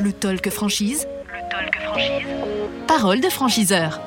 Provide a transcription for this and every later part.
Le talk franchise. Le talk franchise. Parole de franchiseur.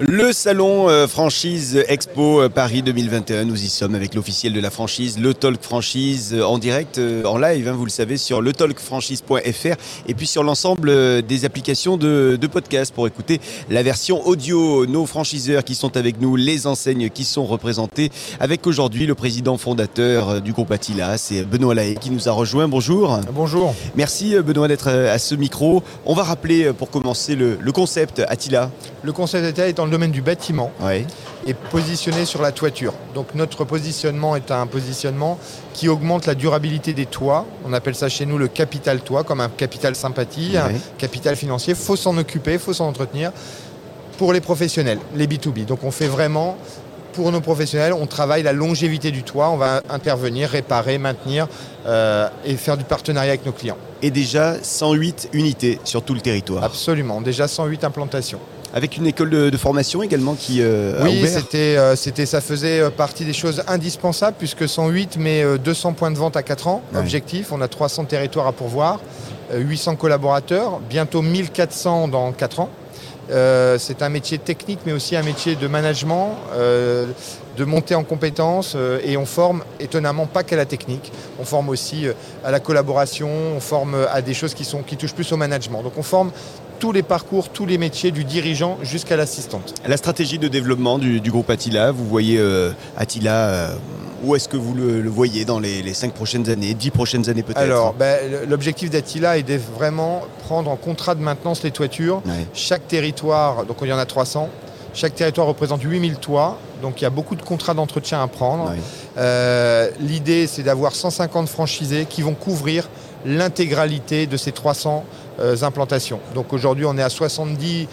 Le salon euh, franchise Expo euh, Paris 2021, nous y sommes avec l'officiel de la franchise, le Talk Franchise, euh, en direct, en live, hein, vous le savez, sur letalkfranchise.fr et puis sur l'ensemble des applications de, de podcast pour écouter la version audio. Nos franchiseurs qui sont avec nous, les enseignes qui sont représentées, avec aujourd'hui le président fondateur du groupe Attila, c'est Benoît Lahaye qui nous a rejoint. Bonjour. Bonjour. Merci Benoît d'être à ce micro. On va rappeler pour commencer le, le concept Attila. Le concept d'État est dans le domaine du bâtiment et positionné sur la toiture. Donc notre positionnement est un positionnement qui augmente la durabilité des toits. On appelle ça chez nous le capital toit, comme un capital sympathie, un capital financier. faut s'en occuper, faut s'en entretenir pour les professionnels, les B2B. Donc on fait vraiment pour nos professionnels, on travaille la longévité du toit, on va intervenir, réparer, maintenir euh, et faire du partenariat avec nos clients. et déjà 108 unités sur tout le territoire. Absolument, déjà 108 implantations. Avec une école de, de formation également qui euh, Oui, c'était, euh, c'était, ça faisait euh, partie des choses indispensables puisque 108 mais euh, 200 points de vente à 4 ans. Ouais. Objectif, on a 300 territoires à pourvoir, euh, 800 collaborateurs, bientôt 1400 dans 4 ans. Euh, c'est un métier technique mais aussi un métier de management, euh, de montée en compétences euh, et on forme étonnamment pas qu'à la technique, on forme aussi à la collaboration, on forme à des choses qui, sont, qui touchent plus au management. Donc on forme tous les parcours, tous les métiers du dirigeant jusqu'à l'assistante. La stratégie de développement du, du groupe Attila, vous voyez euh, Attila, euh, où est-ce que vous le, le voyez dans les, les 5 prochaines années, 10 prochaines années peut-être Alors, ben, l'objectif d'Attila est de vraiment prendre en contrat de maintenance les toitures. Ouais. Chaque territoire, donc il y en a 300, chaque territoire représente 8000 toits, donc il y a beaucoup de contrats d'entretien à prendre. Euh, L'idée, c'est d'avoir 150 franchisés qui vont couvrir l'intégralité de ces 300 euh, implantations. Donc aujourd'hui, on est à 70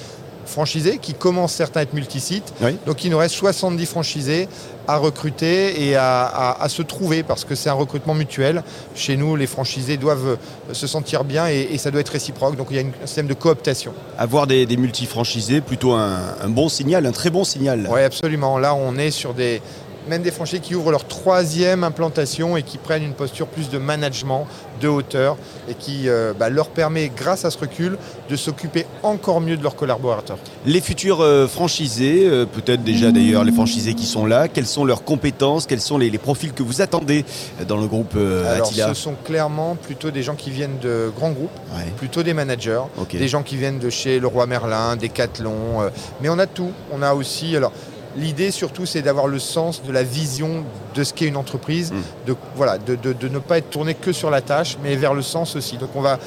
franchisés qui commencent certains à être multisites. Oui. Donc il nous reste 70 franchisés à recruter et à, à- à se trouver parce que c'est un recrutement mutuel. Chez nous, les franchisés doivent euh, se sentir bien et, et ça doit être réciproque. Donc il y a une- un système de cooptation. Avoir des, des multifranchisés, plutôt un, un bon signal, un très bon signal. Oui, absolument. Là, on est sur des même des franchisés qui ouvrent leur troisième implantation et qui prennent une posture plus de management, de hauteur, et qui euh, bah, leur permet, grâce à ce recul, de s'occuper encore mieux de leurs collaborateurs. Les futurs euh, franchisés, euh, peut-être déjà d'ailleurs les franchisés qui sont là, quelles sont leurs compétences, quels sont les, les profils que vous attendez dans le groupe Alors, Attila ce sont clairement plutôt des gens qui viennent de grands groupes, Ouais. plutôt des managers, des gens qui viennent de chez Leroy Merlin, Decathlon, euh, mais on a tout. On a aussi, alors, l'idée surtout, c'est d'avoir le sens de la vision de ce qu'est une entreprise, Mm. de, voilà, de, de- de ne pas être tourné que sur la tâche, mais vers le sens aussi. Donc, on va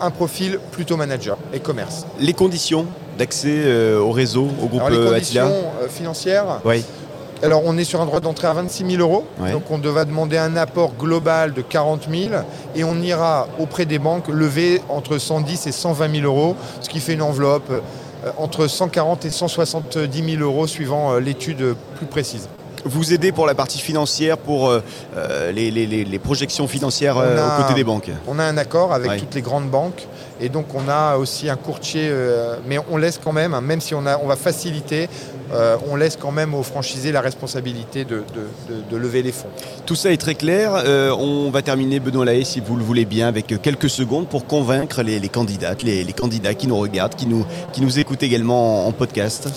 un profil plutôt manager et commerce. Les conditions d'accès euh, au réseau, au groupe Alors, les euh, conditions euh, financières, Oui. alors on est sur un droit d'entrée à 26 000 euros, donc on devra demander un apport global de 40 000 et on ira auprès des banques lever entre 110 et 120 000 euros, ce qui fait une enveloppe entre 140 et 170 000 euros suivant euh, l'étude euh, plus précise. Vous aidez pour la partie financière, pour euh, euh, les, les- les- les projections financières euh, a- aux côtés des banques On a un accord avec Ouais. toutes les grandes banques et donc on a aussi un courtier, euh, mais on laisse quand même, hein, même si on, a, on va faciliter, euh, on laisse quand même aux franchisés la responsabilité de- lever les fonds. Tout ça est très clair. Euh, on va terminer, Benoît Lahaye, si vous le voulez bien, avec quelques secondes pour convaincre les, candidates, les, candidats qui nous regardent, qui nous, écoutent également en, en podcast.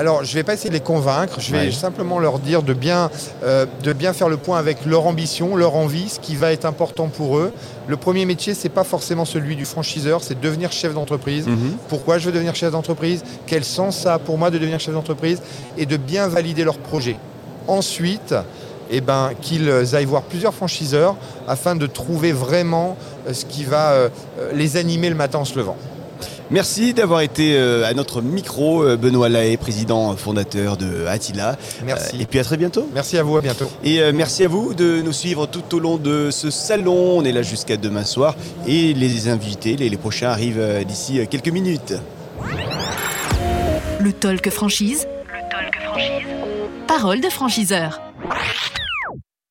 Alors, je ne vais pas essayer de les convaincre, je vais Ouais. simplement leur dire de bien, euh, de bien faire le point avec leur ambition, leur envie, ce qui va être important pour eux. Le premier métier, c'est pas forcément celui du franchiseur, c'est devenir chef d'entreprise. Mhm. Pourquoi je veux devenir chef d'entreprise? Quel sens ça a pour moi de devenir chef d'entreprise? Et de bien valider leur projet. Ensuite, eh ben, qu'ils aillent voir plusieurs franchiseurs afin de trouver vraiment euh, ce qui va euh, les animer le matin en se levant. Merci d'avoir été euh, à notre micro, euh, Benoît Lahaye, président fondateur de Attila. Merci. Euh, et puis à très bientôt. Merci à vous, à bientôt. Et merci à vous de nous suivre tout au long de ce salon. On est là jusqu'à demain soir. Et les invités, les, les prochains arrivent d'ici quelques minutes. Le talk franchise. Le talk franchise. Parole de franchiseur.